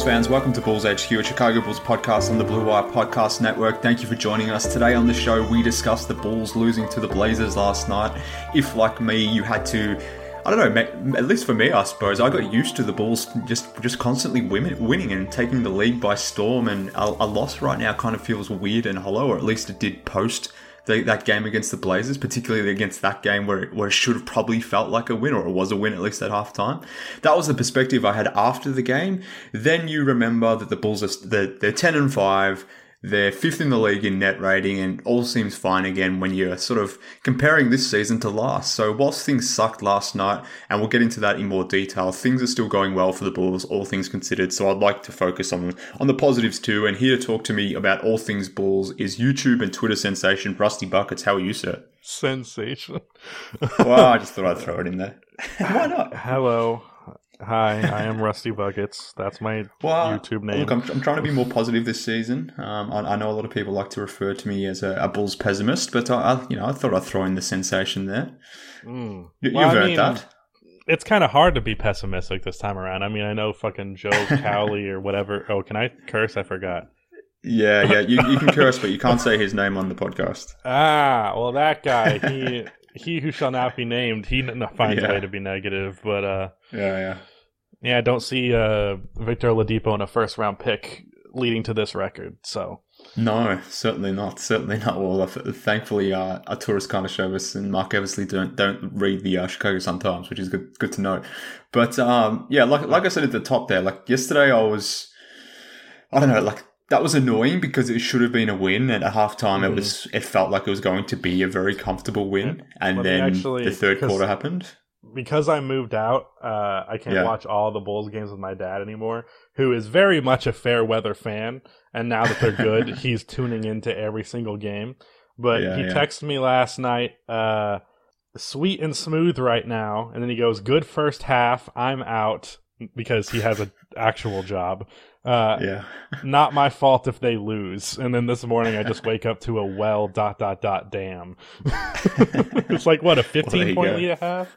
Bulls fans. Welcome to Bulls HQ, a Chicago Bulls podcast on the Blue Wire Podcast Network. Thank you for joining us. Today on the show, we discuss the Bulls losing to the Blazers last night. If, like me, you had to I don't know. At least for me, I suppose I got used to the Bulls just just constantly winning and taking the league by storm. And a, a loss right now kind of feels weird and hollow, or at least it did post the, that game against the Blazers, particularly against that game where it, where it should have probably felt like a win, or it was a win at least at halftime. That was the perspective I had after the game. Then you remember that the Bulls are they're, they're ten and five. They're fifth in the league in net rating, and all seems fine again when you're sort of comparing this season to last. So, whilst things sucked last night, and we'll get into that in more detail, things are still going well for the Bulls, all things considered. So, I'd like to focus on on the positives too. And here to talk to me about all things Bulls is YouTube and Twitter sensation Rusty Buckets. How are you, sir? Sensation. well, I just thought I'd throw it in there. Why not? Hello. Hi, I am Rusty Buckets. That's my well, YouTube name. Look, I'm, I'm, trying to be more positive this season. Um, I, I, know a lot of people like to refer to me as a, a Bulls pessimist, but I, I, you know, I thought I'd throw in the sensation there. Mm. You, well, have heard mean, that. It's kind of hard to be pessimistic this time around. I mean, I know fucking Joe Cowley or whatever. Oh, can I curse? I forgot. Yeah, yeah, you, you can curse, but you can't say his name on the podcast. Ah, well, that guy, he he who shall not be named, he finds yeah. a way to be negative. But uh, yeah, yeah. Yeah, I don't see uh, Victor Oladipo in a first round pick leading to this record. So no, certainly not. Certainly not. Well, thankfully, uh, Arturas Karnisovas and Marc Eversley don't don't read the uh, Chicago Sun Times, which is good good to know. But um, yeah, like like I said at the top there, like yesterday, I was I don't know, like that was annoying because it should have been a win, and at halftime, mm. it was it felt like it was going to be a very comfortable win, and then actually, the third quarter happened because I moved out, uh, I can't yeah. watch all the Bulls games with my dad anymore, who is very much a fair weather fan. And now that they're good, he's tuning into every single game. But yeah, he yeah. texted me last night, uh, sweet and smooth right now. And then he goes, good first half. I'm out because he has an actual job. Uh, yeah. not my fault if they lose. And then this morning I just wake up to a well dot dot dot damn. it's like what a fifteen well, point lead a half.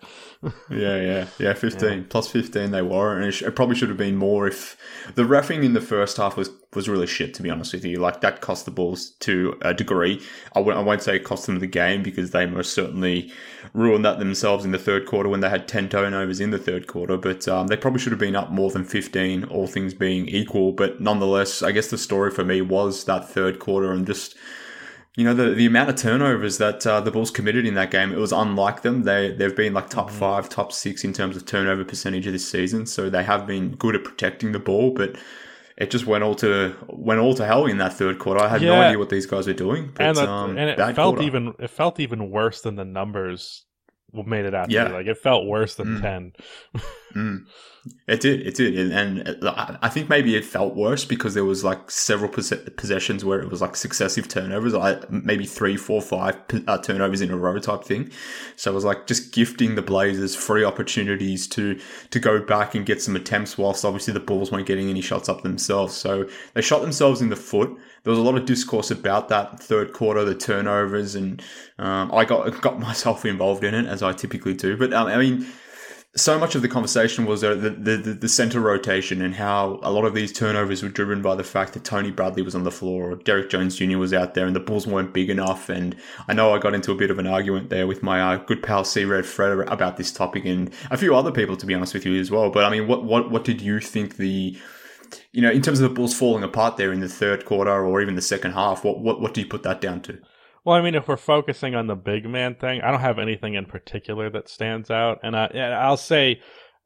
Yeah, yeah, yeah. Fifteen yeah. plus fifteen they were, and it, sh- it, probably should have been more if the refing in the first half was was really shit. To be honest with you, like that cost the Bulls to a degree. I w- I won't say it cost them the game because they most certainly ruined that themselves in the third quarter when they had ten turnovers in the third quarter. But um, they probably should have been up more than fifteen, all things being equal. But nonetheless, I guess the story for me was that third quarter and just you know, the, the amount of turnovers that uh, the Bulls committed in that game, it was unlike them. They, they've been like top mm-hmm. five, top six in terms of turnover percentage of this season. So they have been good at protecting the ball, but it just went all to went all to hell in that third quarter. I had yeah. no idea what these guys were doing. But, and, that, um, and it felt quarter. even it felt even worse than the numbers made it out. Yeah, like it felt worse than mm. ten. mm. It did, it did, and, and, I think maybe it felt worse because there was like several possessions where it was like successive turnovers, like maybe three, four, five uh, turnovers in a row type thing. So it was like just gifting the Blazers free opportunities to to go back and get some attempts, whilst obviously the Bulls weren't getting any shots up themselves. So they shot themselves in the foot. There was a lot of discourse about that third quarter, the turnovers, and um, I got got myself involved in it as I typically do. But um, I mean so much of the conversation was the, the, the center rotation and how a lot of these turnovers were driven by the fact that Tony Bradley was on the floor or Derrick Jones Jr. was out there and the Bulls weren't big enough. And I know I got into a bit of an argument there with my uh, good pal C Red Fred about this topic and a few other people, to be honest with you as well. But I mean, what, what, what did you think the, you know, in terms of the Bulls falling apart there in the third quarter or even the second half, what, what, what do you put that down to? Well, I mean, if we're focusing on the big man thing, I don't have anything in particular that stands out, and I, I'll say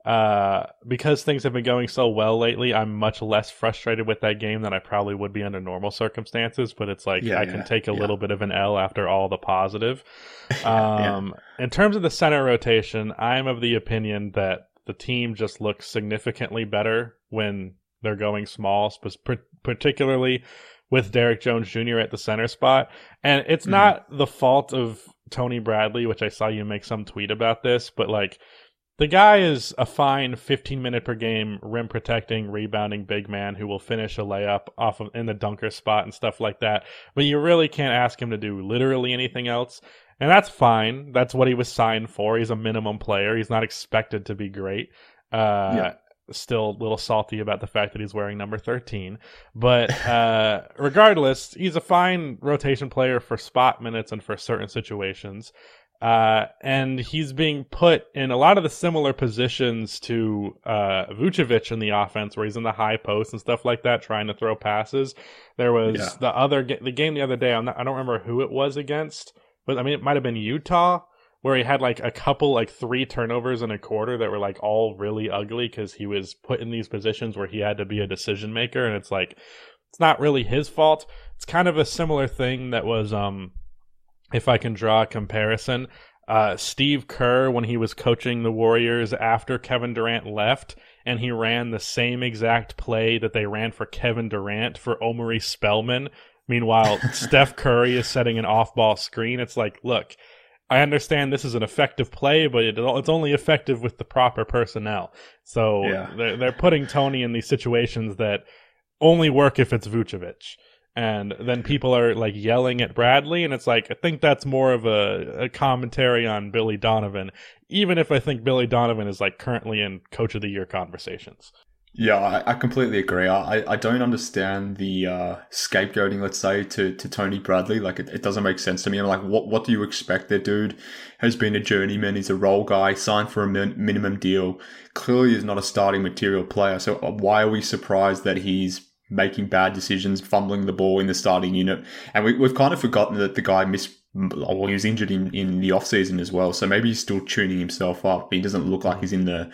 uh, because things have been going so well lately, I'm much less frustrated with that game than I probably would be under normal circumstances. But it's like yeah, I yeah, can take a yeah. little bit of an L after all the positive. Um, in terms of the center rotation, I'm of the opinion that the team just looks significantly better when they're going small, particularly with Derrick Jones Jr. at the center spot. And it's mm-hmm. not the fault of Tony Bradley, which I saw you make some tweet about this, but like the guy is a fine 15 minute per game rim protecting, rebounding big man who will finish a layup off of in the dunker spot and stuff like that. But you really can't ask him to do literally anything else. And that's fine. That's what he was signed for. He's a minimum player. He's not expected to be great. Uh, yeah still a little salty about the fact that he's wearing number 13. But uh, regardless, he's a fine rotation player for spot minutes and for certain situations. Uh, and he's being put in a lot of the similar positions to uh, Vucevic in the offense, where he's in the high post and stuff like that, trying to throw passes. There was yeah. the other the game the other day. Not, I don't remember who it was against, but I mean it might have been Utah, where he had like a couple like three turnovers in a quarter that were like all really ugly because he was put in these positions where he had to be a decision maker, and it's like it's not really his fault. It's kind of a similar thing that was um if I can draw a comparison, uh, Steve Kerr when he was coaching the Warriors after Kevin Durant left, and he ran the same exact play that they ran for Kevin Durant for Omari Spellman. Meanwhile, Steph Curry is setting an off-ball screen. It's like, look, I understand this is an effective play, but it's only effective with the proper personnel. So yeah. they're, they're putting Tony in these situations that only work if it's Vucevic and then people are like yelling at Bradley, and it's like I think that's more of a, a, commentary on Billy Donovan, even if I think Billy Donovan is like currently in Coach of the Year conversations. Yeah, I, I completely agree. I, I don't understand the uh, scapegoating, let's say, to, to Tony Bradley. Like, it, it doesn't make sense to me. I'm like, what what do you expect? That dude has been a journeyman. He's a role guy, signed for a min- minimum deal. Clearly, is not a starting material player. So uh, why are we surprised that he's making bad decisions, fumbling the ball in the starting unit. And we, have kind of forgotten that the guy missed, well, he was injured in, in the offseason as well. So maybe he's still tuning himself up. He doesn't look like he's in the,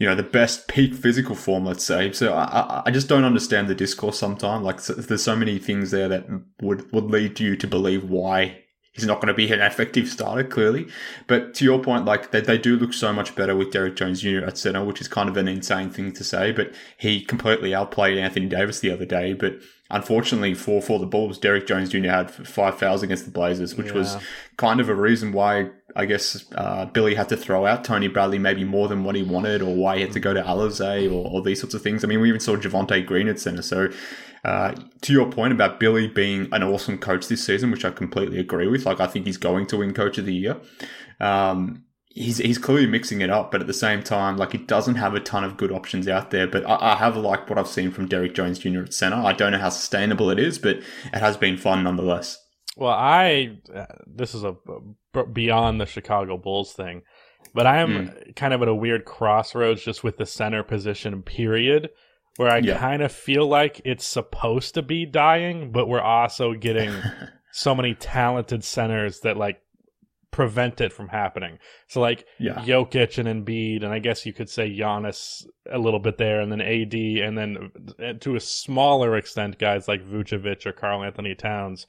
you know, the best peak physical form, let's say. So I, I just don't understand the discourse sometimes. Like, there's so many things there that would, would lead you to believe why he's not going to be an effective starter, clearly. But to your point, like they, they do look so much better with Derrick Jones Jr. at center, which is kind of an insane thing to say. But he completely outplayed Anthony Davis the other day. But unfortunately for for the Bulls, Derrick Jones Jr. had five fouls against the Blazers, which yeah. was kind of a reason why I guess uh, Billy had to throw out Tony Bradley maybe more than what he wanted, or why he had to go to Alize, or, or these sorts of things. I mean, we even saw Javonte Green at center, so uh, to your point about Billy being an awesome coach this season, which I completely agree with. Like, I think he's going to win Coach of the Year. Um, he's he's clearly mixing it up, but at the same time, like he doesn't have a ton of good options out there. But I, I have liked what I've seen from Derrick Jones Jr. at center. I don't know how sustainable it is, but it has been fun nonetheless. Well, I uh, this is a beyond the Chicago Bulls thing, but I am mm. kind of at a weird crossroads just with the center position. Period where I yeah. kind of feel like it's supposed to be dying, but we're also getting so many talented centers that like prevent it from happening. So like yeah. Jokic and Embiid, and I guess you could say Giannis a little bit there, and then AD, and then uh, to a smaller extent, guys like Vucevic or Karl-Anthony Towns.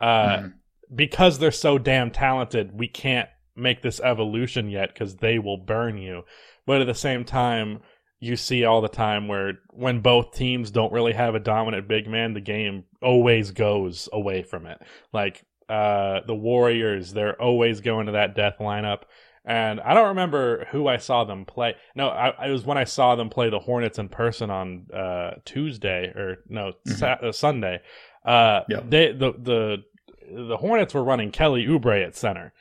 Uh, mm. Because they're so damn talented, we can't make this evolution yet because they will burn you. But at the same time, you see all the time where when both teams don't really have a dominant big man, the game always goes away from it. Like uh, the Warriors, they're always going to that death lineup. And I don't remember who I saw them play. No, I, it was when I saw them play the Hornets in person on uh, Tuesday or no mm-hmm. sa- uh, Sunday. Uh, yep. They the the the Hornets were running Kelly Oubre at center,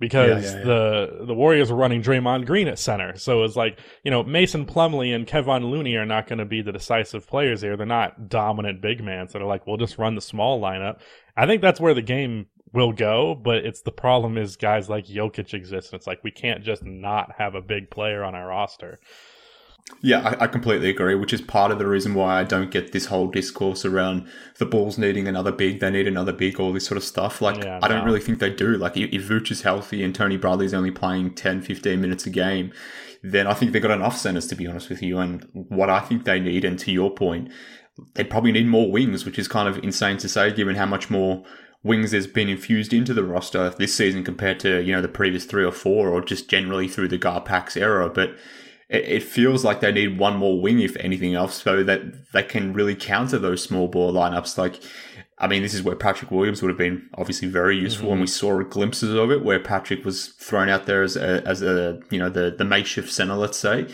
because yeah, yeah, yeah. the the Warriors were running Draymond Green at center. So it's like, you know, Mason Plumlee and Kevon Looney are not going to be the decisive players here. They're not dominant big men. So they're like, we'll just run the small lineup. I think that's where the game will go, but it's the problem is guys like Jokic exist. And it's like, we can't just not have a big player on our roster. Yeah, I, I, completely agree, which is part of the reason why I don't get this whole discourse around the Bulls needing another big, they need another big, all this sort of stuff. Like, yeah, I don't really think they do. Like, if, if Vooch is healthy and Tony Bradley's only playing 10, 15 minutes a game, then I think they've got enough centers, to be honest with you. And what I think they need, and to your point, they probably need more wings, which is kind of insane to say, given how much more wings there's been infused into the roster this season compared to, you know, the previous three or four, or just generally through the Garpax era. But it, it feels like they need one more wing, if anything else, so that they can really counter those small ball lineups. Like, I mean, this is where Patrick Williams would have been obviously very useful, mm-hmm. and we saw glimpses of it where Patrick was thrown out there as a, as a you know the the makeshift center, let's say.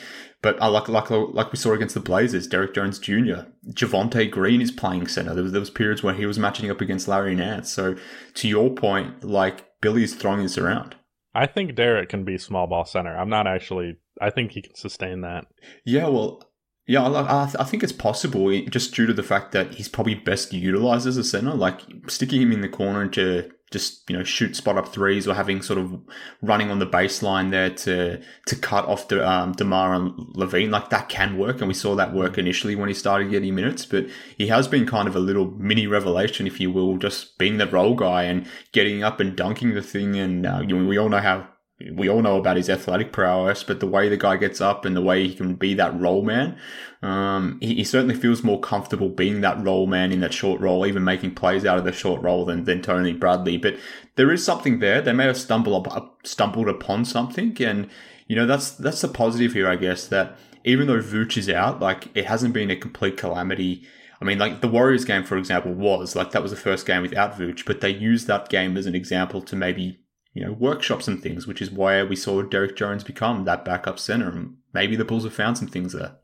But I like like like we saw against the Blazers, Derrick Jones Jr., Javonte Green is playing center. There was there was periods where he was matching up against Larry Nance. So to your point, like Billy's throwing this around. I think Derrick can be small ball center. I'm not actually I think he can sustain that. Yeah, well, Yeah, I, I think it's possible just due to the fact that he's probably best utilized as a center. Like sticking him in the corner to just you know shoot spot up threes or having sort of running on the baseline there to to cut off the um, Demar and LaVine like that can work and we saw that work initially when he started getting minutes but he has been kind of a little mini revelation if you will just being the role guy and getting up and dunking the thing and uh, you know, we all know how we all know about his athletic prowess, but the way the guy gets up and the way he can be that roll man, um, he, he, certainly feels more comfortable being that roll man in that short roll, even making plays out of the short roll than, than Tony Bradley. But there is something there. They may have stumbled up, stumbled upon something, and you know that's that's the positive here, I guess. That even though Vooch is out, like it hasn't been a complete calamity. I mean, like the Warriors game, for example, was like that was the first game without Vooch, but they used that game as an example to maybe you know, workshops and things, which is why we saw Derrick Jones become that backup center. And maybe the Bulls have found some things there.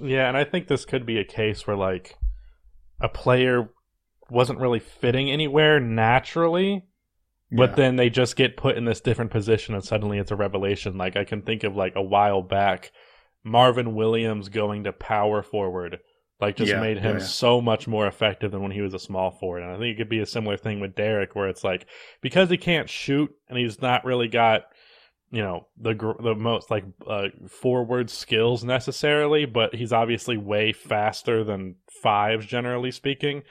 Yeah, and I think this could be a case where like a player wasn't really fitting anywhere naturally, but yeah. then they just get put in this different position and suddenly it's a revelation. Like I can think of like a while back, Marvin Williams going to power forward like just yeah, made him yeah, so much more effective than when he was a small forward. And I think it could be a similar thing with Derrick where it's like because he can't shoot and he's not really got you know the the most like uh, forward skills necessarily, but he's obviously way faster than fives generally speaking.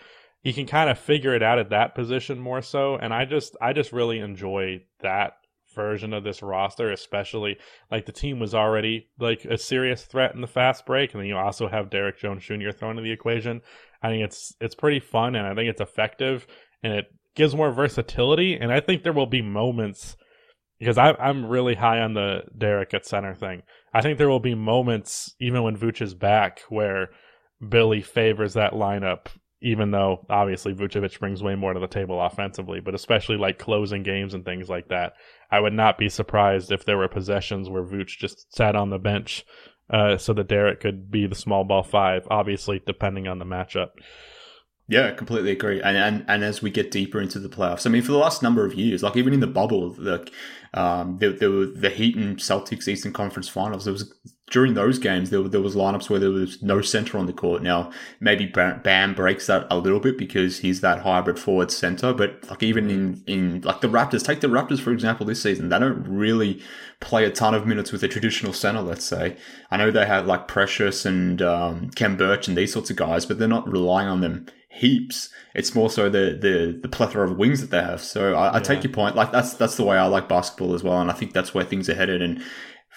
He can kind of figure it out at that position more so, and I just I just really enjoy that version of this roster, especially like the team was already like a serious threat in the fast break, and then you also have Derrick Jones Jr. thrown into the equation. I think it's it's pretty fun, and I think it's effective, and it gives more versatility. And I think there will be moments because I, I'm really high on the Derrick at center thing. I think there will be moments even when Vooch is back where Billy favors that lineup even though obviously Vucevic brings way more to the table offensively, but especially like closing games and things like that. I would not be surprised if there were possessions where Vooch just sat on the bench uh, so that Derrick could be the small ball five, obviously depending on the matchup. Yeah, completely agree. And, and and as we get deeper into the playoffs, I mean, for the last number of years, like even in the bubble, like um, there were the Heat and Celtics Eastern Conference Finals. There was during those games, there, there was lineups where there was no center on the court. Now, maybe Bam breaks that a little bit because he's that hybrid forward center. But like even in, in like the Raptors, take the Raptors, for example, this season, they don't really play a ton of minutes with a traditional center, let's say. I know they have like Precious and um, Khem Birch and these sorts of guys, but they're not relying on them heaps. It's more so the the, the plethora of wings that they have. So I, I take your point. Like that's that's the way I like basketball as well, and I think that's where things are headed. And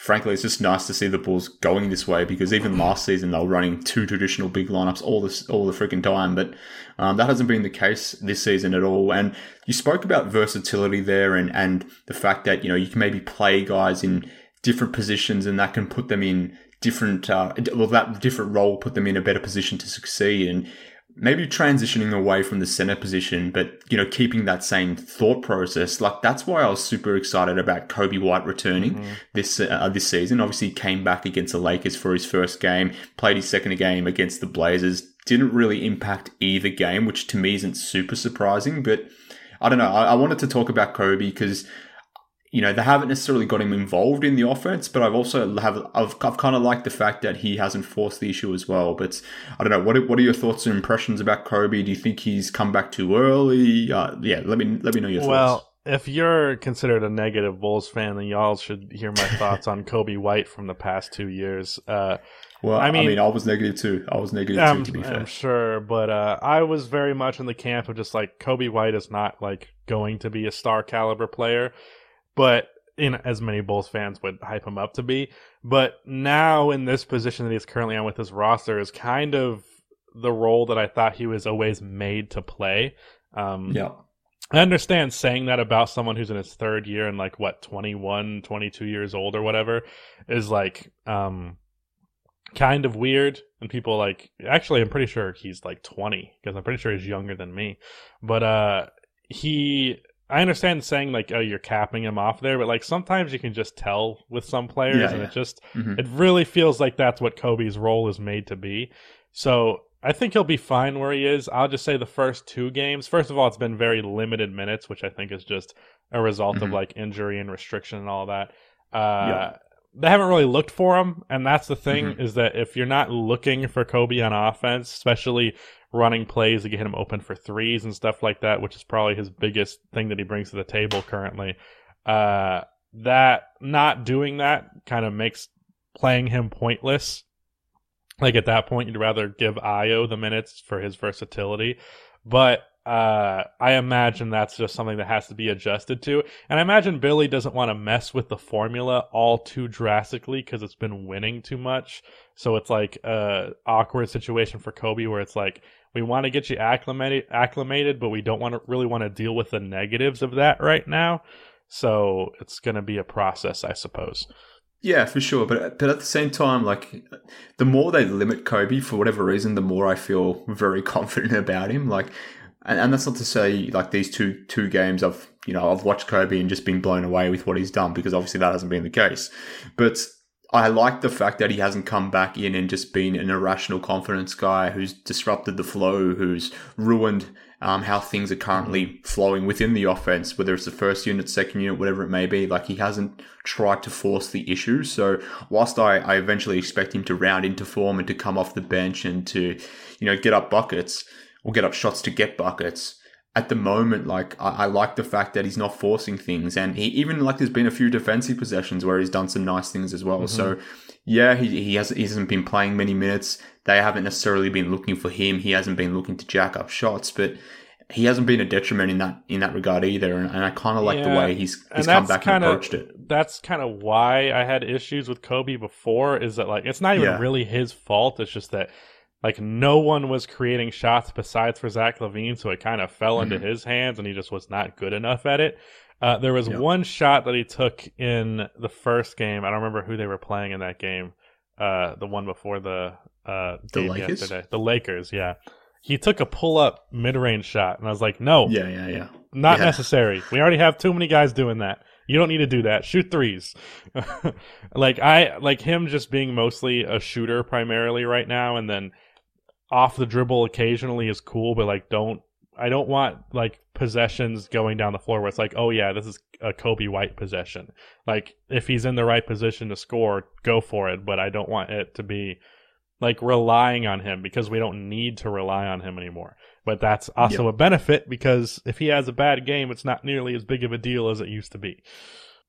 frankly, it's just nice to see the Bulls going this way because even last season they were running two traditional big lineups all this all the freaking time, but um, that hasn't been the case this season at all. And you spoke about versatility there, and and the fact that you know you can maybe play guys in different positions, and that can put them in different uh, well that different role put them in a better position to succeed and maybe transitioning away from the center position, but you know, keeping that same thought process. Like that's why I was super excited about Coby White returning mm-hmm. this uh, this season. Obviously, he came back against the Lakers for his first game, played his second game against the Blazers. Didn't really impact either game, which to me isn't super surprising. But I don't know. I, I wanted to talk about Coby because you know, they haven't necessarily got him involved in the offense, but I've also have I've, I've kind of liked the fact that he hasn't forced the issue as well. But I don't know what are, what are your thoughts and impressions about Coby? Do you think he's come back too early? Uh, yeah, let me let me know your thoughts. Well, if you're considered a negative Bulls fan, then y'all should hear my thoughts on Coby White from the past two years. Uh, well, I mean, I mean, I was negative too. I was negative I'm, too. To be fair, I'm sure, but uh, I was very much in the camp of just like Coby White is not like going to be a star caliber player, but in as many Bulls fans would hype him up to be. But now in this position that he's currently on with his roster is kind of the role that I thought he was always made to play. Um, yeah. I understand saying that about someone who's in his third year and like what 21, 22 years old or whatever is like um kind of weird and people like actually I'm pretty sure he's like 20 because I'm pretty sure he's younger than me. But uh he I understand saying like, oh, you're capping him off there, but like sometimes you can just tell with some players, yeah, and yeah. it just mm-hmm. it really feels like that's what Coby's role is made to be. So I think he'll be fine where he is. I'll just say the first two games. First of all, it's been very limited minutes, which I think is just a result mm-hmm. of like injury and restriction and all that. Uh, yeah. They haven't really looked for him, and that's the thing Mhm. is that if you're not looking for Coby on offense, especially running plays to get him open for threes and stuff like that, which is probably his biggest thing that he brings to the table currently. Uh, that not doing that kind of makes playing him pointless. Like at that point, you'd rather give Ayo the minutes for his versatility, but uh, I imagine that's just something that has to be adjusted to. And I imagine Billy doesn't want to mess with the formula all too drastically because it's been winning too much. So it's like a awkward situation for Coby where it's like we want to get you acclimated, acclimated, but we don't want to really want to deal with the negatives of that right now. So it's going to be a process, I suppose. Yeah, for sure. But but at the same time, like the more they limit Coby for whatever reason, the more I feel very confident about him. Like, and, and that's not to say like these two two games I've you know I've watched Coby and just been blown away with what he's done because obviously that hasn't been the case. But I like the fact that he hasn't come back in and just been an irrational confidence guy who's disrupted the flow, who's ruined um, how things are currently flowing within the offense, whether it's the first unit, second unit, whatever it may be. Like he hasn't tried to force the issue. So whilst I, I eventually expect him to round into form and to come off the bench and to, you know, get up buckets or get up shots to get buckets, at the moment, like I, I, like the fact that he's not forcing things, and he even like there's been a few defensive possessions where he's done some nice things as well. Mm-hmm. So yeah, he he has he hasn't been playing many minutes. They haven't necessarily been looking for him. He hasn't been looking to jack up shots, but he hasn't been a detriment in that in that regard either. And, and I kind of like yeah, the way he's he's come back kinda, and approached it. That's kind of why I had issues with Coby before. Is that like it's not even yeah. really his fault. It's just that like no one was creating shots besides for Zach LaVine, so it kind of fell mm-hmm. into his hands, and he just was not good enough at it. Uh, there was yep. one shot that he took in the first game. I don't remember who they were playing in that game. Uh, the one before the uh, the game Lakers? yesterday. The Lakers, yeah. He took a pull up mid range shot, and I was like, no, yeah, yeah, yeah, not yeah. necessary. We already have too many guys doing that. You don't need to do that. Shoot threes. like I like him just being mostly a shooter primarily right now, and then off the dribble occasionally is cool, but like don't I don't want like possessions going down the floor where it's like, oh yeah, this is a Coby White possession. Like if he's in the right position to score, go for it, but I don't want it to be like relying on him because we don't need to rely on him anymore. But that's also yep. a benefit because if he has a bad game, it's not nearly as big of a deal as it used to be.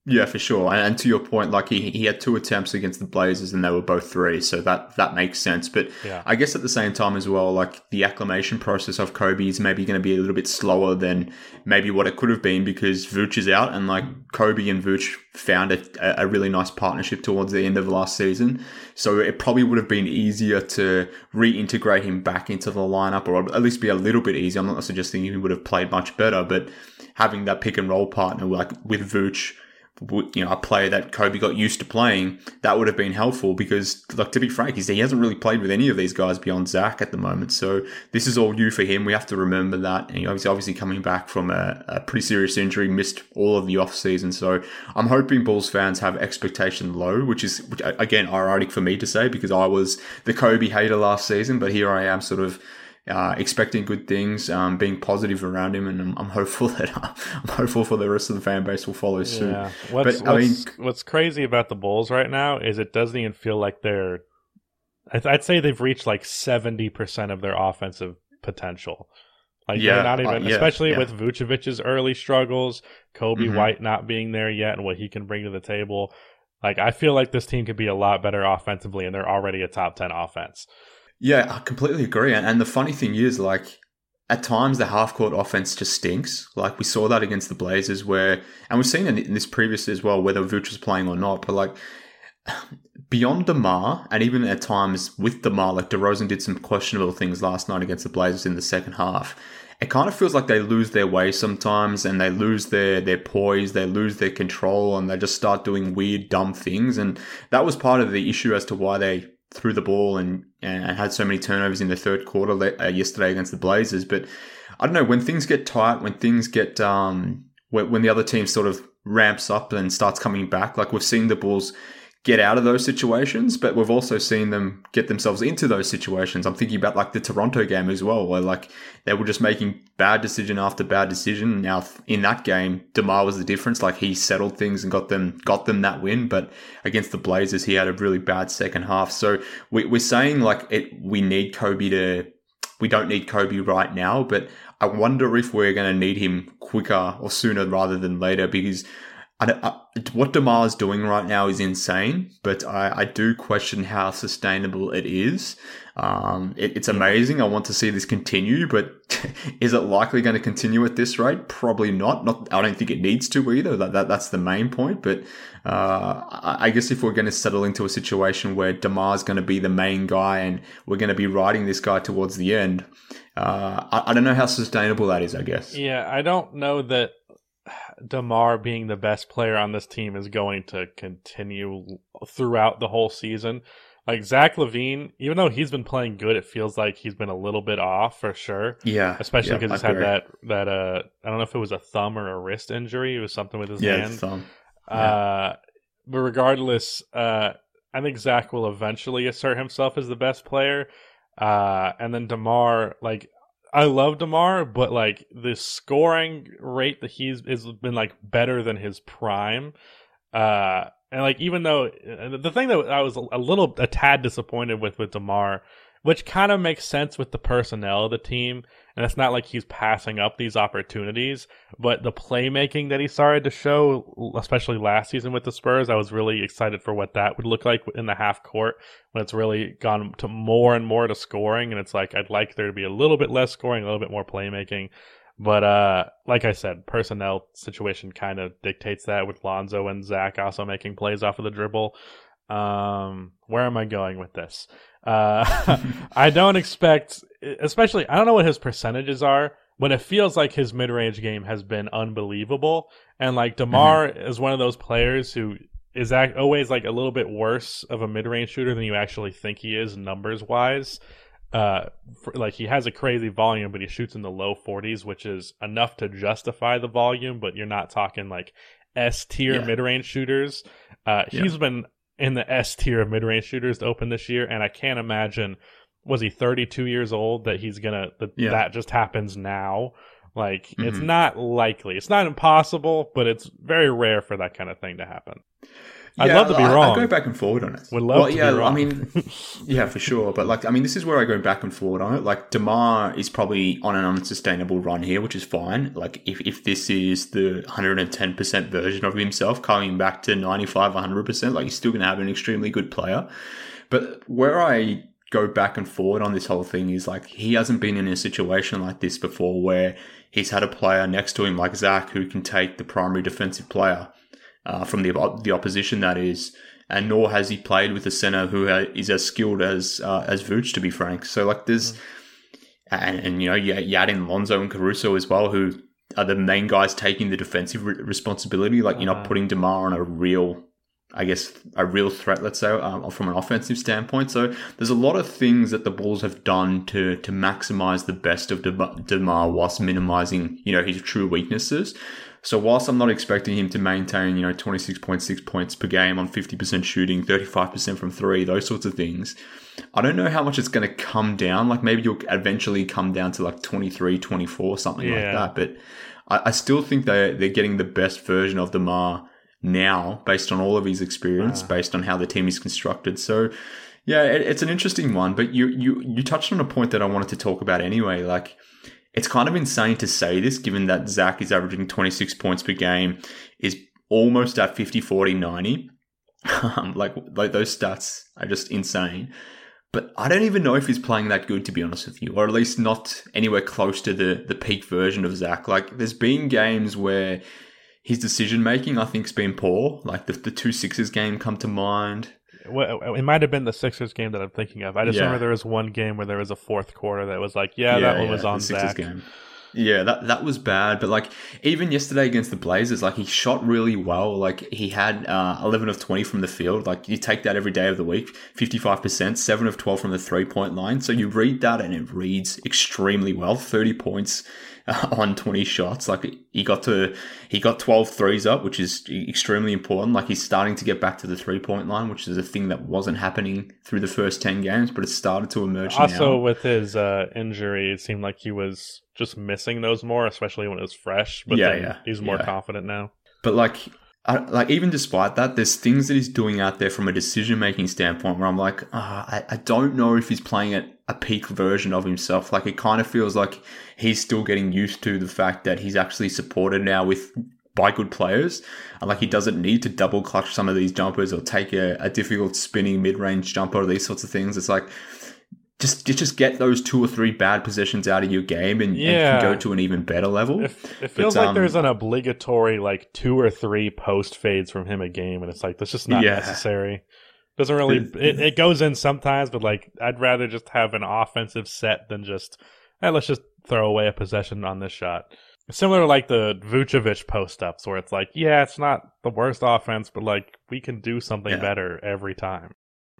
Yeah, for sure. And, and, to your point, like he, he had two attempts against the Blazers and they were both three, so that that makes sense. But yeah. I guess at the same time as well, like the acclimation process of Coby is maybe going to be a little bit slower than maybe what it could have been because Vooch is out, and like Coby and Vooch found a, a really nice partnership towards the end of last season. So it probably would have been easier to reintegrate him back into the lineup, or at least be a little bit easier. I'm not suggesting he would have played much better, but having that pick and roll partner like with Vooch you know, a player that Coby got used to playing, that would have been helpful because, like, to be frank, he hasn't really played with any of these guys beyond Zach at the moment. So this is all new for him. We have to remember that. And he's obviously coming back from a, a pretty serious injury, missed all of the off season. So I'm hoping Bulls fans have expectation low, which is, which, again, ironic for me to say because I was the Coby hater last season, but here I am sort of uh, expecting good things, um, being positive around him, and I'm, I'm hopeful that uh, I'm hopeful for the rest of the fan base will follow suit. Yeah. What's, but, I mean, what's crazy about the Bulls right now is it doesn't even feel like they're. I'd say they've reached like seventy percent of their offensive potential. Like yeah, not even, uh, yeah, especially yeah. with Vucevic's early struggles, Coby mm-hmm. White not being there yet, and what he can bring to the table. Like I feel like this team could be a lot better offensively, and they're already a top ten offense. Yeah, I completely agree. And, the funny thing is, like, at times the half court offense just stinks. Like we saw that against the Blazers, where, and we've seen in this previous as well, whether Vooch playing or not. But like beyond Demar, and even at times with Demar, like DeRozan did some questionable things last night against the Blazers in the second half. It kind of feels like they lose their way sometimes, and they lose their their poise, they lose their control, and they just start doing weird, dumb things. And that was part of the issue as to why they threw the ball and, and had so many turnovers in the third quarter uh, yesterday against the Blazers. But I don't know when things get tight, when things get um, when, when the other team sort of ramps up and starts coming back. Like we've seen the Bulls get out of those situations, but we've also seen them get themselves into those situations. I'm thinking about like the Toronto game as well, where like they were just making bad decision after bad decision. Now in that game, Demar was the difference. Like he settled things and got them got them that win. But against the Blazers, he had a really bad second half. So we, we're saying like it, we need Coby to. We don't need Coby right now, but I wonder if we're going to need him quicker or sooner rather than later because I, I, what Demar is doing right now is insane, but I, I do question how sustainable it is. Um, it, it's amazing. I want to see this continue, but is it likely going to continue at this rate? Probably not. Not. I don't think it needs to either. That, that that's the main point. But uh, I, I guess if we're going to settle into a situation where Demar is going to be the main guy and we're going to be riding this guy towards the end, uh, I, I don't know how sustainable that is. I guess. Yeah, I don't know that Demar being the best player on this team is going to continue throughout the whole season. Like Zach LaVine, even though he's been playing good, it feels like he's been a little bit off for sure. Yeah, especially because yeah, he's had that that uh I don't know if it was a thumb or a wrist injury. It was something with his yeah, hand. Thumb. Yeah. Uh, but regardless, uh, I think Zach will eventually assert himself as the best player. Uh, and then Demar, like I love Demar, but like the scoring rate that he's has been like better than his prime. Uh, and like even though the thing that I was a little a tad disappointed with with Demar which kind of makes sense with the personnel of the team. And it's not like he's passing up these opportunities, but the playmaking that he started to show, especially last season with the Spurs, I was really excited for what that would look like in the half court when it's really gone to more and more to scoring. And it's like, I'd like there to be a little bit less scoring, a little bit more playmaking. But uh, like I said, personnel situation kind of dictates that with Lonzo and Zach also making plays off of the dribble. Um, where am I going with this? Uh, I don't expect, especially, I don't know what his percentages are, but it feels like his mid range game has been unbelievable. And like DeMar mm-hmm. is one of those players who is act- always like a little bit worse of a mid range shooter than you actually think he is numbers wise. Uh, for, like he has a crazy volume, but he shoots in the low 40s, which is enough to justify the volume, but you're not talking like S tier yeah. mid range shooters. Uh, yeah. he's been in the S tier of mid range shooters to open this year, and I can't imagine was he 32 years old that he's gonna that, yeah. that just happens now. Like mm-hmm. it's not likely. It's not impossible, but it's very rare for that kind of thing to happen. I'd yeah, love to be I, wrong. I go back and forward on it. Would love well, to yeah, be wrong. I mean, yeah, for sure. But like, I mean, this is where I go back and forward on it. Like, Demar is probably on an unsustainable run here, which is fine. Like, if, if this is the 110% version of himself coming back to 95, 100%, like, he's still going to have an extremely good player. But where I go back and forward on this whole thing is like, he hasn't been in a situation like this before where he's had a player next to him like Zach who can take the primary defensive player uh, from the the opposition. That is, and nor has he played with a center who is as skilled as uh, as Vooch, to be frank. So like there's, mm. and, and you know you, you add in Lonzo and Caruso as well, who are the main guys taking the defensive re- responsibility. Like you're not uh-huh. putting Demar on a real. I guess a real threat, let's say, um, from an offensive standpoint. So there's a lot of things that the Bulls have done to to maximize the best of Demar whilst minimizing, you know, his true weaknesses. So whilst I'm not expecting him to maintain, you know, 26.6 points per game on 50% shooting, 35% from three, those sorts of things, I don't know how much it's going to come down. Like maybe you'll eventually come down to like 23, 24, something yeah. like that. But I, I, still think they they're getting the best version of Demar now based on all of his experience, based on how the team is constructed. So yeah, it, it's an interesting one. But you you you touched on a point that I wanted to talk about anyway. Like it's kind of insane to say this given that Zach is averaging 26 points per game, is almost at 50, 40, 90. Um, like, like those stats are just insane. But I don't even know if he's playing that good, to be honest with you, or at least not anywhere close to the, the peak version of Zach. Like, there's been games where his decision making, I think, has been poor. Like the, the two Sixers game come to mind it might have been the Sixers game that I'm thinking of. I just yeah. remember there was one game where there was a fourth quarter that was like, yeah, yeah that one yeah, was on Zach. Game. Yeah, that that was bad. But like even yesterday against the Blazers, like he shot really well. Like he had uh, eleven of twenty from the field. Like you take that every day of the week, fifty five percent, seven of twelve from the three point line. So you read that and it reads extremely well. Thirty points uh, on 20 shots. Like he got to, he got 12 threes up, which is extremely important. Like he's starting to get back to the three point line, which is a thing that wasn't happening through the first 10 games, but it started to emerge Also, now. with his uh, injury, it seemed like he was just missing those more, especially when it was fresh. But Yeah, then yeah, he's more yeah. confident now. But like, I, like even despite that, there's things that he's doing out there from a decision making standpoint where I'm like, ah, I, I don't know if he's playing at a peak version of himself. Like it kind of feels like he's still getting used to the fact that he's actually supported now with by good players. And like he doesn't need to double clutch some of these jumpers or take a, a difficult spinning mid range jumper or these sorts of things. It's like just just get those two or three bad possessions out of your game and, Yeah. and can go to an even better level. It, it feels But, like um, there's an obligatory like two or three post fades from him a game, and it's like that's just not Yeah. necessary. Doesn't really. It, it goes in sometimes, but like I'd rather just have an offensive set than just hey, let's just throw away a possession on this shot. Similar to like the Vucevic post ups, where it's like, yeah, it's not the worst offense, but like we can do something Yeah. better every time.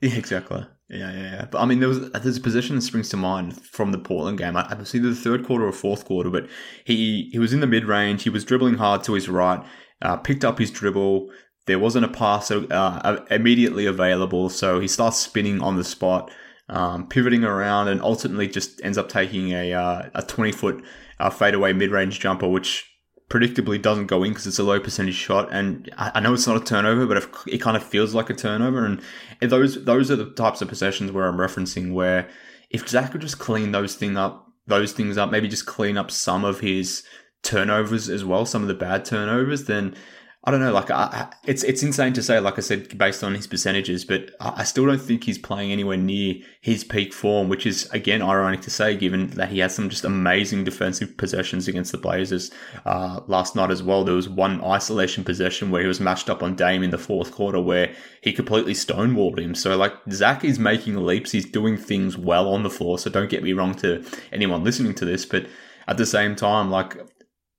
Yeah, exactly. Yeah, yeah, yeah. But I mean, there was there's a position that springs to mind from the Portland game. I, it was either the third quarter or fourth quarter, but he he was in the mid range. He was dribbling hard to his right, uh, picked up his dribble. There wasn't a pass uh, immediately available, so he starts spinning on the spot, um, pivoting around, and ultimately just ends up taking a uh, a twenty foot uh, fadeaway mid range jumper, which predictably doesn't go in because it's a low percentage shot. And I, I know it's not a turnover, but it, it kind of feels like a turnover. And those those are the types of possessions where I'm referencing where if Zach could just clean those thing up, those things up, maybe just clean up some of his turnovers as well, some of the bad turnovers, then I don't know. Like, I, it's it's insane to say, like I said, based on his percentages, but I, I still don't think he's playing anywhere near his peak form, which is again ironic to say, given that he had some just amazing defensive possessions against the Blazers uh, last night as well. There was one isolation possession where he was matched up on Dame in the fourth quarter, where he completely stonewalled him. So, like, Zach is making leaps. He's doing things well on the floor. So, don't get me wrong to anyone listening to this, but at the same time, like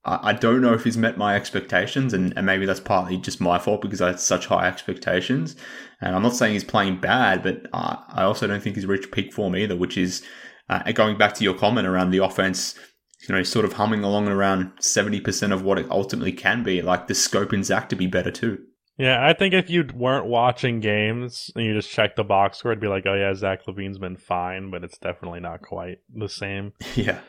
I don't know if he's met my expectations, and, and maybe that's partly just my fault because I had such high expectations. And I'm not saying he's playing bad, but uh, I also don't think he's reached peak form either, which is uh, going back to your comment around the offense, you know, sort of humming along at around 70% of what it ultimately can be. Like the scope in Zach to be better too. Yeah, I think if you weren't watching games and you just checked the box score, it'd be like, oh yeah, Zach LaVine's been fine, but it's definitely not quite the same. Yeah.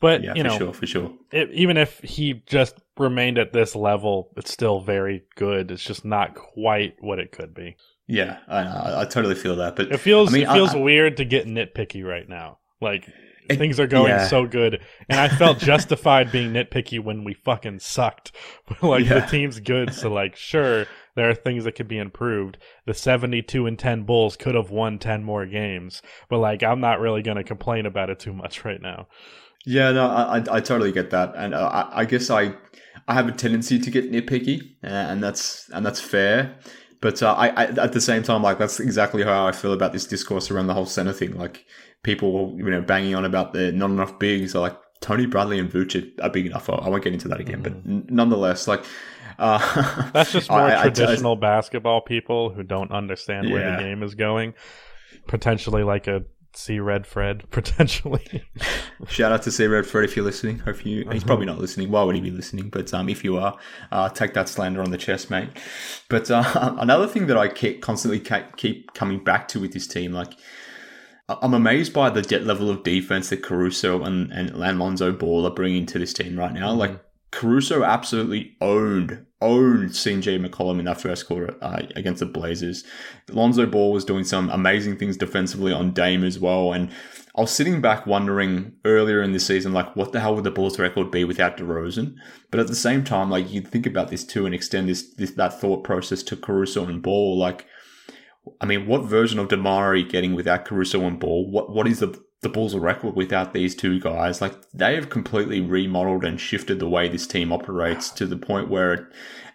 But Yeah, you for know, sure, for sure. it, even if he just remained at this level, it's still very good. It's just not quite what it could be. Yeah, I, I, totally feel that. But It feels I mean, it feels I- weird to get nitpicky right now. Like It- things are going yeah. so good, and I felt justified being nitpicky when we fucking sucked. like the team's good, so like sure there are things that could be improved. The seventy-two and ten Bulls could have won ten more games, but like I'm not really going to complain about it too much right now. Yeah, no, I, I, I totally get that, and uh, I, I guess I, I have a tendency to get nitpicky, uh, and that's and that's fair. But uh, I, I, at the same time, like that's exactly how I feel about this discourse around the whole center thing. Like people, you know, banging on about the not enough bigs. Are like Tony Bradley and Vucic are big enough. I won't get into that again, but n- nonetheless, like uh, That's just more I- I- I- traditional basketball people who don't understand where Yeah. the game is going. Potentially like a C Red Fred, potentially. Shout out to C Red Fred if you're listening. Hope you. He's probably not listening. Why would he be listening? But um, if you are, uh, take that slander on the chest, mate. But uh, another thing that I keep constantly keep coming back to with this team, like I'm amazed by the jet level of defense that Caruso and and Lonzo Ball are bringing to this team right now. Like Caruso absolutely owned owned CJ McCollum in that first quarter uh, against the Blazers. Lonzo Ball was doing some amazing things defensively on Dame as well, and I was sitting back wondering earlier in the season, like, what the hell would the Bulls record be without DeRozan? But at the same time, like, you think about this too and extend this, this that thought process to Caruso and Ball. Like, I mean, what version of Damari getting without Caruso and Ball? What what is the the Bulls' are record without these two guys? Like, they have completely remodeled and shifted the way this team operates to the point where it,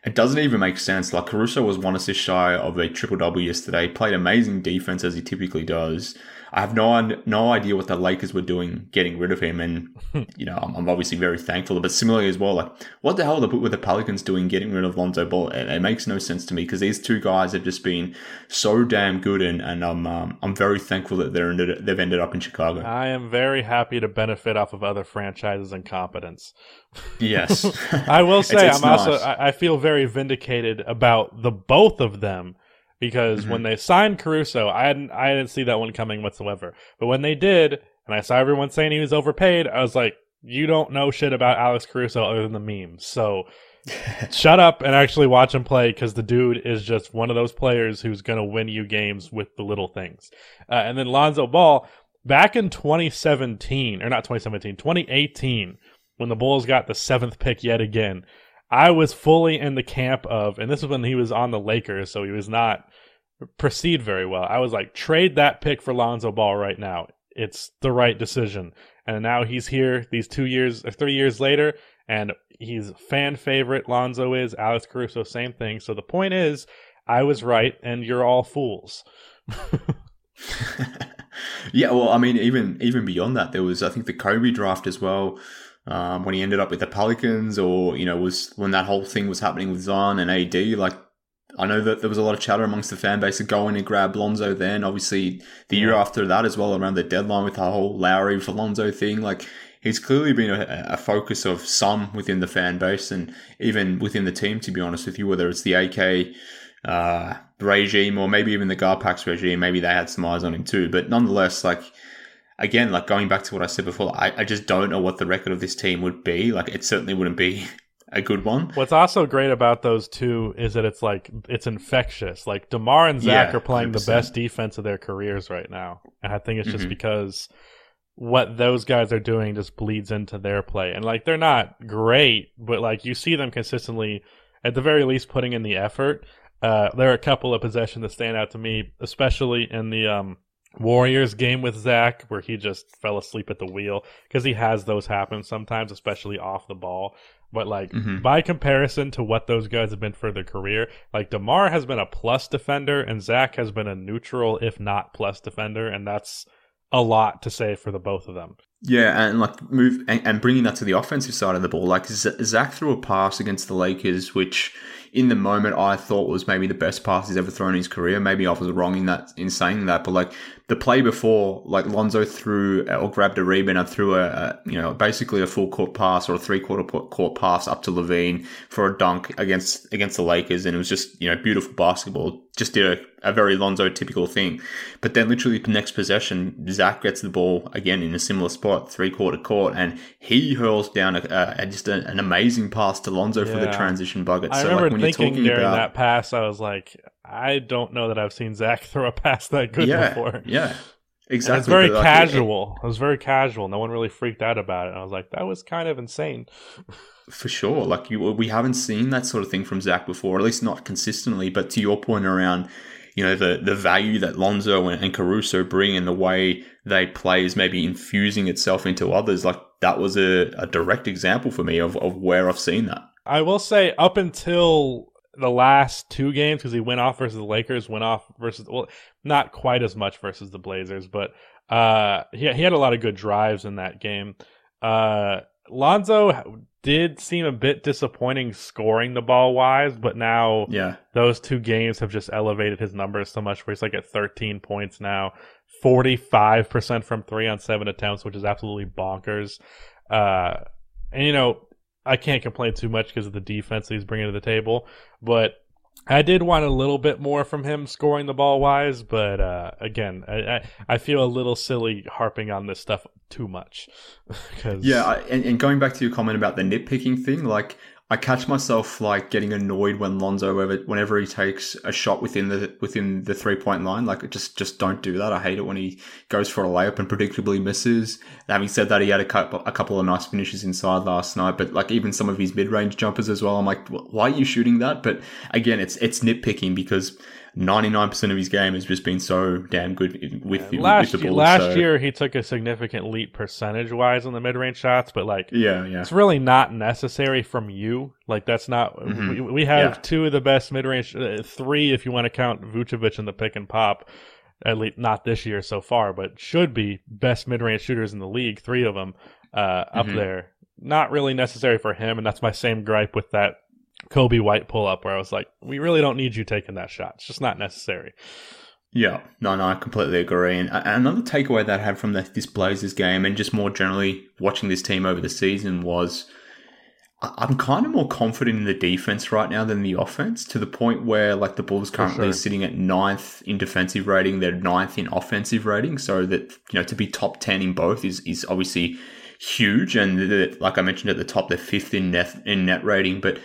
it doesn't even make sense. Like, Caruso was one assist shy of a triple double yesterday. Played amazing defense as he typically does. I have no no idea what the Lakers were doing getting rid of him, and you know I'm, I'm, obviously very thankful. But similarly as well, like what the hell were the Pelicans doing getting rid of Lonzo Ball? It, it makes no sense to me because these two guys have just been so damn good, and, and I'm um, I'm very thankful that they're ended, they've ended up in Chicago. I am very happy to benefit off of other franchises' incompetence. Yes, I will say it's, it's I'm nice. also I, I feel very vindicated about the both of them because mm-hmm. when they signed Caruso, I hadn't I didn't see that one coming whatsoever. But when they did, and I saw everyone saying he was overpaid, I was like, you don't know shit about Alex Caruso other than the memes. So shut up and actually watch him play because the dude is just one of those players who's going to win you games with the little things. Uh, and then Lonzo Ball, back in 2017, or not 2017, 2018, when the Bulls got the seventh pick yet again, I was fully in the camp of, and this is when he was on the Lakers, so he was not proceed very well. I was like, trade that pick for Lonzo Ball right now. It's the right decision. And now he's here these two years, or three years later, and he's fan favorite. Lonzo is Alex Caruso, same thing. So the point is, I was right, and you're all fools. yeah, well, I mean, even even beyond that, there was I think the Coby draft as well um, when he ended up with the Pelicans, or you know, was when that whole thing was happening with Zion and AD. Like, I know that there was a lot of chatter amongst the fan base to go in and grab Lonzo. Then, obviously, the year after that as well, around the deadline with the whole Lowry for Lonzo thing, like. He's clearly been a, a focus of some within the fan base and even within the team, to be honest with you, whether it's the AK uh, regime or maybe even the Garpax regime, maybe they had some eyes on him too. But nonetheless, like again, like going back to what I said before, I, I just don't know what the record of this team would be. Like it certainly wouldn't be a good one. What's also great about those two is that it's like it's infectious. Like Demar and Zach yeah, are playing 100%. the best defense of their careers right now, and I think it's just mm-hmm. because what those guys are doing just bleeds into their play. And like they're not great, but like you see them consistently, at the very least, putting in the effort. Uh, there are a couple of possessions that stand out to me, especially in the um, Warriors game with Zach where he just fell asleep at the wheel because he has those happen sometimes, especially off the ball. But like mm-hmm. by comparison to what those guys have been for their career, like Demar has been a plus defender and Zach has been a neutral, if not plus defender, and that's a lot to say for the both of them. Yeah, and like move and, and bringing that to the offensive side of the ball, like Zach threw a pass against the Lakers, which in the moment I thought was maybe the best pass he's ever thrown in his career. Maybe I was wrong in that in saying that, but like the play before, like Lonzo threw or grabbed a rebound and threw a, a you know basically a full court pass or a three quarter court pass up to LaVine for a dunk against against the Lakers, and it was just you know beautiful basketball. Just did a a very Lonzo typical thing. But then literally the next possession, Zach gets the ball again in a similar spot, three quarter court, and he hurls down a, a just an amazing pass to Lonzo yeah. for the transition bucket. I so like when thinking during about, that pass, I was like, I don't know that I've seen Zach throw a pass that good yeah, before. Yeah. Exactly. it's very like, casual. It, it, was very casual. No one really freaked out about it. And I was like, that was kind of insane. For sure. Like you, we haven't seen that sort of thing from Zach before, at least not consistently. But to your point around you know, the, the value that Lonzo and, and Caruso bring and the way they play is maybe infusing itself into others. Like that was a, a direct example for me of, of where I've seen that. I will say up until the last two games, because he went off versus the Lakers, went off versus, well, not quite as much versus the Blazers, but uh, he, he had a lot of good drives in that game. Uh, Lonzo did seem a bit disappointing scoring the ball wise, but now yeah. those two games have just elevated his numbers so much where he's like at 13 points now, 45% from three on seven attempts, which is absolutely bonkers. Uh, and you know, I can't complain too much because of the defense he's bringing to the table, but I did want a little bit more from him scoring the ball wise, but uh, again, I, I, I feel a little silly harping on this stuff too much. yeah, and, and going back to your comment about the nitpicking thing, like I catch myself like getting annoyed when Lonzo ever, whenever he takes a shot within the within the three point line. Like just just don't do that. I hate it when he goes for a layup and predictably misses. having said that, he had a couple a couple of nice finishes inside last night. But like even some of his mid range jumpers as well. I'm like, why are you shooting that? But again, it's it's nitpicking because 99% of his game has just been so damn good with, yeah, last, with the ball. Last so. year, he took a significant leap percentage wise on the mid range shots, but like, yeah, yeah, it's really not necessary from you. Like, that's not, mm-hmm. we, we, have yeah. two of the best mid range, uh, three if you want to count Vucevic in the pick and pop. at least not this year so far, but should be best mid range shooters in the league. Three of them uh, up Mhm. there. Not really necessary for him, and that's my same gripe with that Coby White pull up, where I was like, we really don't need you taking that shot. It's just not necessary. Yeah, no, no, I completely agree. And uh, another takeaway that I had from this Blazers game, and just more generally watching this team over the season, was I'm kind of more confident in the defense right now than the offense. To the point where, like, the Bulls currently sure. sitting at ninth in defensive rating, they're ninth in offensive rating. So that you know to be top ten in both is is obviously huge. And like I mentioned at the top, they're fifth in net in net rating, but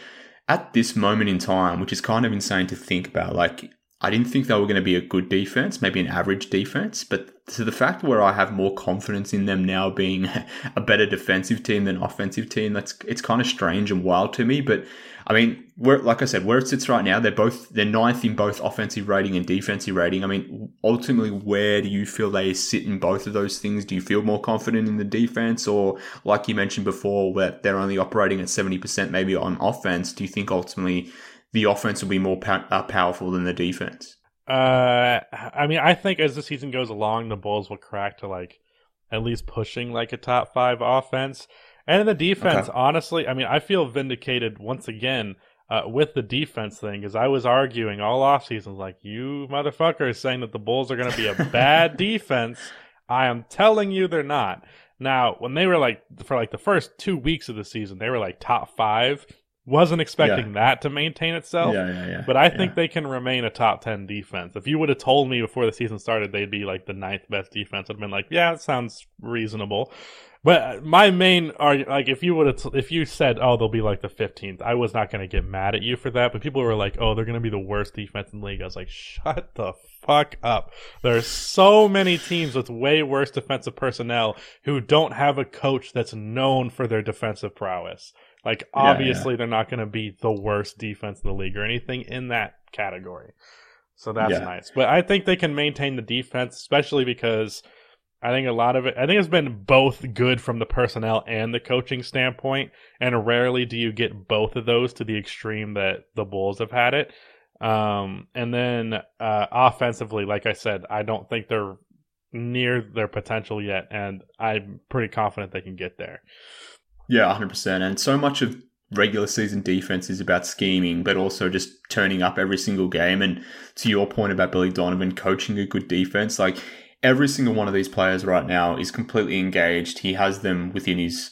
at this moment in time, which is kind of insane to think about, like I didn't think they were going to be a good defense, maybe an average defense, but to the fact where I have more confidence in them now being a better defensive team than offensive team, that's it's kind of strange and wild to me. But I mean, where like I said, where it sits right now, they're both they're ninth in both offensive rating and defensive rating. I mean, ultimately, where do you feel they sit in both of those things? Do you feel more confident in the defense, or like you mentioned before, that they're only operating at seventy percent maybe on offense? Do you think ultimately the offense will be more pow- uh, powerful than the defense? Uh, I mean, I think as the season goes along, the Bulls will crack to like at least pushing like a top five offense. And in the defense, Okay. honestly, I mean, I feel vindicated once again uh, with the defense thing is I was arguing all offseason, like, you motherfuckers saying that the Bulls are going to be a bad defense. I am telling you they're not. Now, when they were like, for like the first two weeks of the season, they were like top five. Wasn't expecting that to maintain itself. yeah, yeah, yeah. But I yeah. think they can remain a top 10 defense. If you would have told me before the season started they'd be like the ninth best defense, I'd have been like, yeah, that sounds reasonable. But my main argument, like if you would have, if you said, oh, they'll be like the 15th, I was not going to get mad at you for that. But people were like, oh, they're going to be the worst defense in the league. I was like, shut the fuck up. There's so many teams with way worse defensive personnel who don't have a coach that's known for their defensive prowess. Like Yeah, obviously they're not going to be the worst defense in the league or anything in that category. So that's Yeah. nice. But I think they can maintain the defense, especially because I think a lot of it, I think it's been both good from the personnel and the coaching standpoint. And rarely do you get both of those to the extreme that the Bulls have had it. Um, and then uh, offensively, like I said, I don't think they're near their potential yet. And I'm pretty confident they can get there. Yeah, 100%. And so much of regular season defense is about scheming, but also just turning up every single game. And to your point about Billy Donovan coaching a good defense, like every single one of these players right now is completely engaged. He has them within his.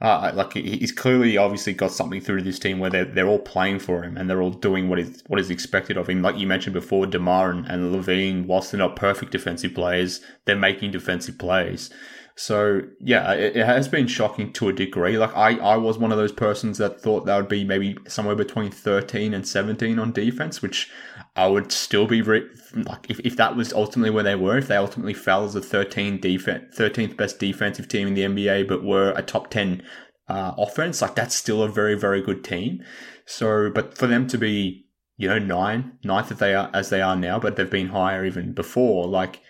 Uh, like he's clearly obviously got something through this team where they're, they're all playing for him and they're all doing what is what is expected of him. Like you mentioned before, Demar and, and LaVine, whilst they're not perfect defensive players, they're making defensive plays. So yeah, it, it has been shocking to a degree. Like I, I was one of those persons that thought that would be maybe somewhere between thirteen and seventeen on defense, which I would still be re- like if, if that was ultimately where they were, if they ultimately fell as a 13 defense, 13th best defensive team in the NBA, but were a top 10 uh, offense, like that's still a very very good team. So, but for them to be you know nine, ninth that they are as they are now, but they've been higher even before, like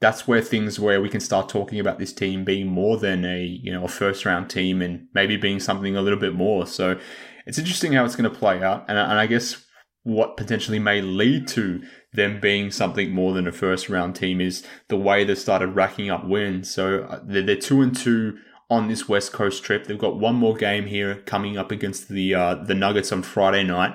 that's where things where we can start talking about this team being more than a you know a first round team and maybe being something a little bit more. So it's interesting how it's going to play out, and, and I guess what potentially may lead to them being something more than a first round team is the way they've started racking up wins. So uh, they're, they're two and two on this West Coast trip. They've got one more game here coming up against the uh, the Nuggets on Friday night.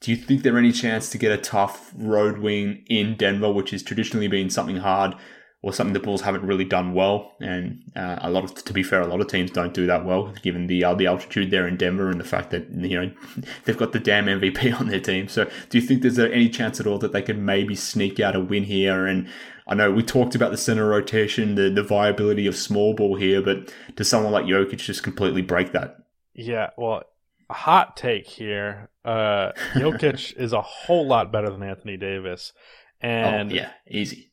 Do you think there any chance to get a tough road win in Denver, which has traditionally been something hard or something the Bulls haven't really done well? And uh, a lot of, to be fair, a lot of teams don't do that well, given the uh, the altitude there in Denver and the fact that you know they've got the damn MVP on their team. So, do you think there's any chance at all that they could maybe sneak out a win here? And I know we talked about the center rotation, the the viability of small ball here, but does someone like Jokic just completely break that? Yeah, well, a hot take here. Uh, Jokic is a whole lot better than Anthony Davis, and oh, yeah, easy.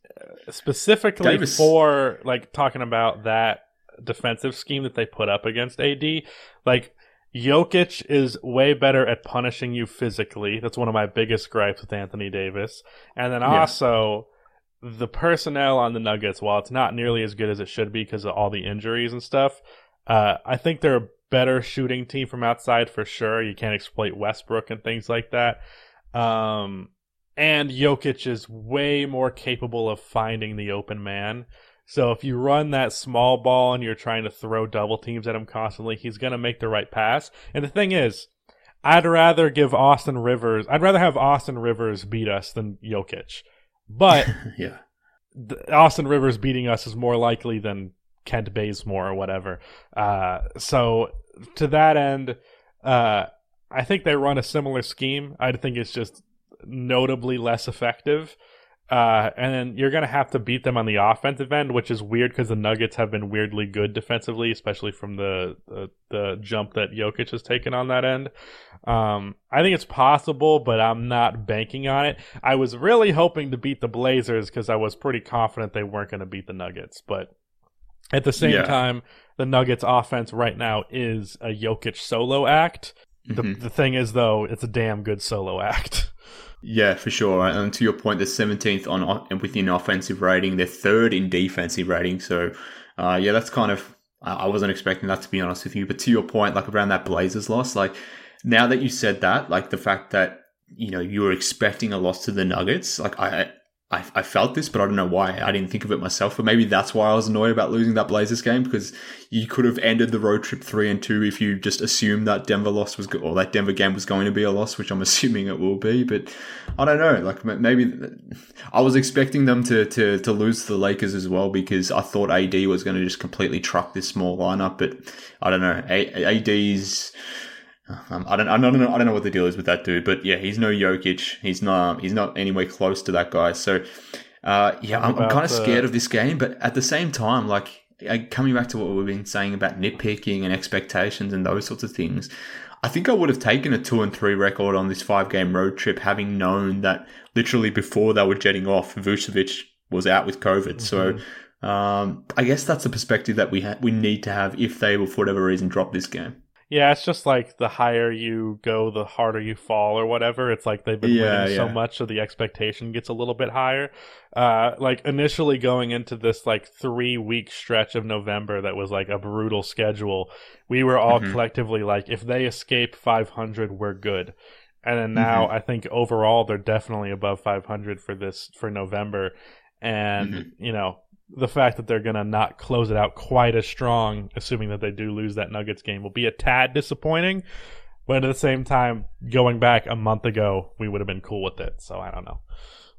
specifically Davis- for like talking about that defensive scheme that they put up against AD, like Jokic is way better at punishing you physically. That's one of my biggest gripes with Anthony Davis. And then Yeah. also the personnel on the Nuggets, while it's not nearly as good as it should be because of all the injuries and stuff, uh, I think they're a better shooting team from outside for sure. You can't exploit Westbrook and things like that. Um, and Jokic is way more capable of finding the open man. So if you run that small ball and you're trying to throw double teams at him constantly, he's going to make the right pass. And the thing is, I'd rather give Austin Rivers, I'd rather have Austin Rivers beat us than Jokic. But yeah. Austin Rivers beating us is more likely than Kent Bazemore or whatever. Uh, so to that end, uh, I think they run a similar scheme. I think it's just notably less effective. Uh, and then you're going to have to beat them on the offensive end, which is weird because the Nuggets have been weirdly good defensively, especially from the, the, the jump that Jokic has taken on that end. Um, I think it's possible, but I'm not banking on it. I was really hoping to beat the Blazers because I was pretty confident they weren't going to beat the Nuggets, but at the same Yeah. time, the Nuggets offense right now is a Jokic solo act. The, Mhm. the thing is, though, it's a damn good solo act. Yeah, for sure. And to your point, they're 17th on within offensive rating. They're third in defensive rating. So, uh, yeah, that's kind of. I wasn't expecting that to be honest with you. But to your point, like around that Blazers loss, like now that you said that, like the fact that you know you were expecting a loss to the Nuggets, like I. I, I felt this, but I don't know why. I didn't think of it myself. But maybe that's why I was annoyed about losing that Blazers game because you could have ended the road trip three and two if you just assumed that Denver loss was go- or that Denver game was going to be a loss, which I'm assuming it will be. But I don't know. Like maybe I was expecting them to to to lose the Lakers as well because I thought AD was going to just completely truck this small lineup. But I don't know. A- AD's um, I don't, I don't know, I don't know what the deal is with that dude, but yeah, he's no Jokic. He's not, he's not anywhere close to that guy. So, uh, yeah, I'm, I'm kind of the- scared of this game, but at the same time, like uh, coming back to what we've been saying about nitpicking and expectations and those sorts of things, I think I would have taken a two and three record on this five game road trip, having known that literally before they were jetting off, Vucevic was out with COVID. So. Um, I guess that's the perspective that we ha- we need to have if they, will, for whatever reason, drop this game. Yeah, it's just like the higher you go, the harder you fall, or whatever. It's like they've been Yeah, winning so much, so the expectation gets a little bit higher. Uh, like initially going into this like three week stretch of November that was like a brutal schedule, we were all Mhm. collectively like, if they escape 500, we're good. And then now I think overall they're definitely above 500 for this for November, and Mhm. you know the fact that they're going to not close it out quite as strong, assuming that they do lose that Nuggets game, will be a tad disappointing. But at the same time, going back a month ago, we would have been cool with it. So I don't know.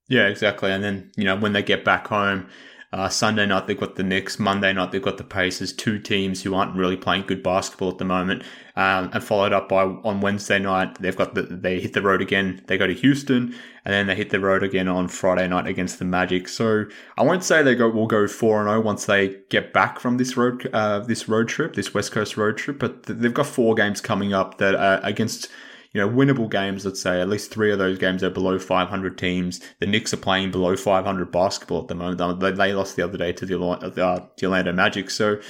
Yeah, exactly. And then, you know, when they get back home, uh, Sunday night they've got the Knicks, Monday night they've got the Pacers, two teams who aren't really playing good basketball at the moment. Um, and followed up by on Wednesday night, they've got the, they hit the road again. They go to Houston, and then they hit the road again on Friday night against the Magic. So I won't say they go will go four and zero once they get back from this road uh, this road trip, this West Coast road trip. But th- they've got four games coming up that against you know, winnable games, let's say at least three of those games are below 500 teams. The Knicks are playing below 500 basketball at the moment. They, they lost the other day to the, uh, the Orlando Magic. So,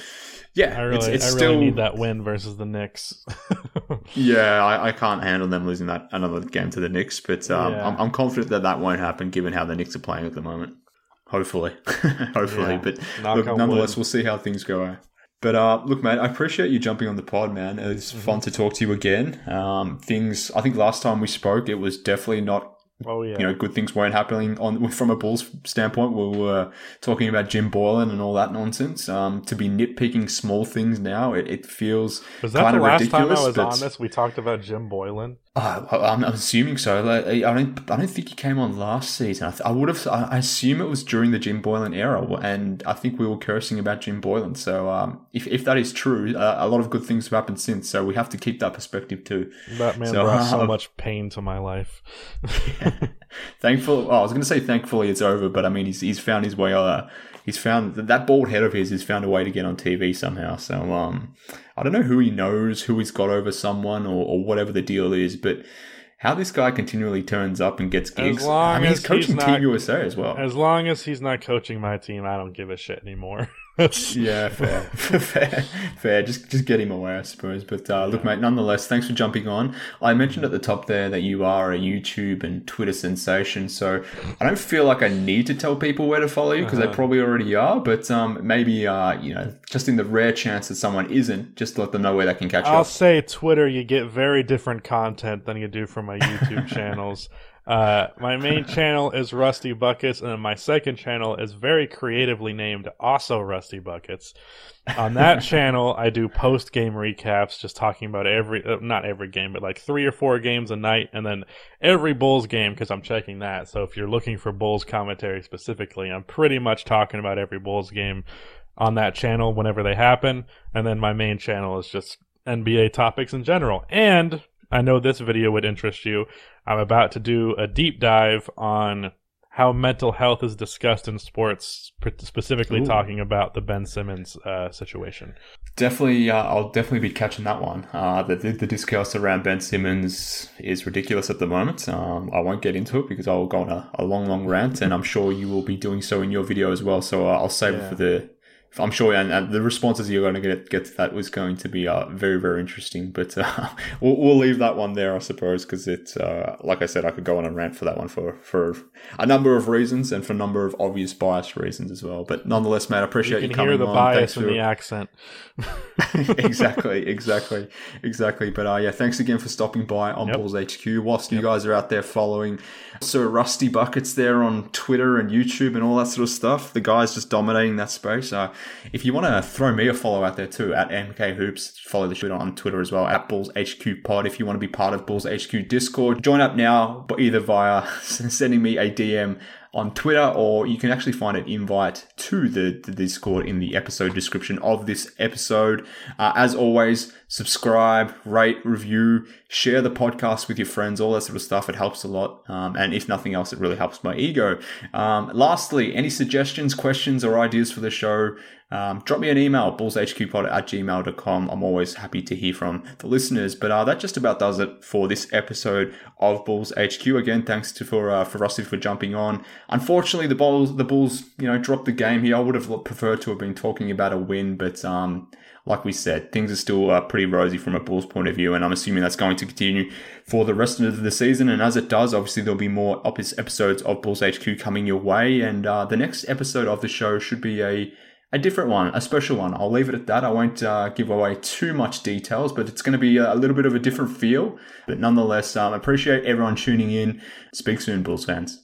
yeah, I really, it's, it's I still, really need that win versus the Knicks. yeah, I, I can't handle them losing that another game to the Knicks, but um, Yeah. I'm, I'm confident that that won't happen given how the Knicks are playing at the moment. Hopefully, hopefully, Yeah. but look, nonetheless, wood. we'll see how things go. But uh, look, mate, I appreciate you jumping on the pod, man. It's Mm-hmm. fun to talk to you again. Um, things, I think last time we spoke, it was definitely not oh yeah, you know, good things weren't happening on from a Bulls standpoint. We were talking about Jim Boylan and all that nonsense. Um, to be nitpicking small things now, it, it feels was that the last time I was on this? We talked about Jim Boylan. Uh, I'm, I'm assuming so. Like, I don't. I don't think he came on last season. I, th- I would have. I assume it was during the Jim Boylan era, and I think we were cursing about Jim Boylan. So, um, if if that is true, uh, a lot of good things have happened since. So we have to keep that perspective too. That man So, brought so uh, much pain to my life. Thankful. Oh, I was going to say thankfully it's over, but I mean he's he's found his way. Out uh, he's found that that bald head of his has found a way to get on TV somehow. So um, I don't know who he knows, who he's got over someone, or, or whatever the deal is, but. How this guy continually turns up and gets gigs. long I mean, he's as he's coaching not- Team USA as well. As long as he's not coaching my team, I don't give a shit anymore. Yeah, fair, fair, fair. Just, just get him away, I suppose. But uh, look, mate. Nonetheless, thanks for jumping on. I mentioned at the top there that you are a YouTube and Twitter sensation, so I don't feel like I need to tell people where to follow you because they Uh-huh. probably already are. But um, maybe, uh, you know, just in the rare chance that someone isn't, just let them know where they can catch you. I'll up. say Twitter, you get very different content than you do from my YouTube channels. Uh, my main channel is Rusty Buckets, and my second channel is very creatively named also Rusty Buckets. On that channel, I do post game recaps, just talking about every, uh, not every game, but like three or four games a night, and then every Bulls game because I'm checking that. So if you're looking for Bulls commentary specifically, I'm pretty much talking about every Bulls game on that channel whenever they happen. And then my main channel is just NBA topics in general. And I know this video would interest you. I'm about to do a deep dive on how mental health is discussed in sports, specifically Ooh. talking about the Ben Simmons uh, situation. Definitely, uh, I'll definitely be catching that one. Uh, the, the, the, discourse around Ben Simmons is ridiculous at the moment. Um, I won't get into it because I'll go on a, a, long, long rant, and I'm sure you will be doing so in your video as well. So uh, I'll save yeah. it for the I'm sure, and, and, the responses you're going to get get to that was going to be uh, very very interesting. But uh, we'll, we'll leave that one there, I suppose, because it's uh, like I said, I could go on a rant for that one for for a number of reasons and for a number of obvious bias reasons as well. But nonetheless, man, I appreciate you, you coming hear the on. bias in for... the accent. exactly, exactly, exactly. But uh, yeah, thanks again for stopping by on yep. Bulls HQ. Whilst yep. you guys are out there following Sir Rusty Buckets there on Twitter and YouTube and all that sort of stuff, the guy's just dominating that space. Uh, if you want to throw me a follow out there too, at MK Hoops, follow the show on Twitter as well, at Bulls HQ Pod. If you want to be part of Bulls HQ Discord, join up now, but either via sending me a DM on Twitter, or you can actually find an invite to the, the Discord in the episode description of this episode. Uh, as always, subscribe, rate, review, share the podcast with your friends, all that sort of stuff. It helps a lot. Um, and if nothing else, it really helps my ego. Um, lastly, any suggestions, questions, or ideas for the show, um, drop me an email, bullshqpod at gmail.com. I'm always happy to hear from the listeners. But uh, that just about does it for this episode of Bulls HQ. Again, thanks to for uh, for Rusty for jumping on. Unfortunately, the Bulls the Bulls you know dropped the game here. I would have preferred to have been talking about a win, but um, like we said, things are still uh, pretty rosy from a Bulls point of view, and I'm assuming that's going to continue for the rest of the season. And as it does, obviously there'll be more episodes of Bulls HQ coming your way, and uh, the next episode of the show should be a a different one, a special one. I'll leave it at that. I won't uh, give away too much details, but it's going to be a little bit of a different feel. But nonetheless, um, appreciate everyone tuning in. Speak soon, Bulls fans.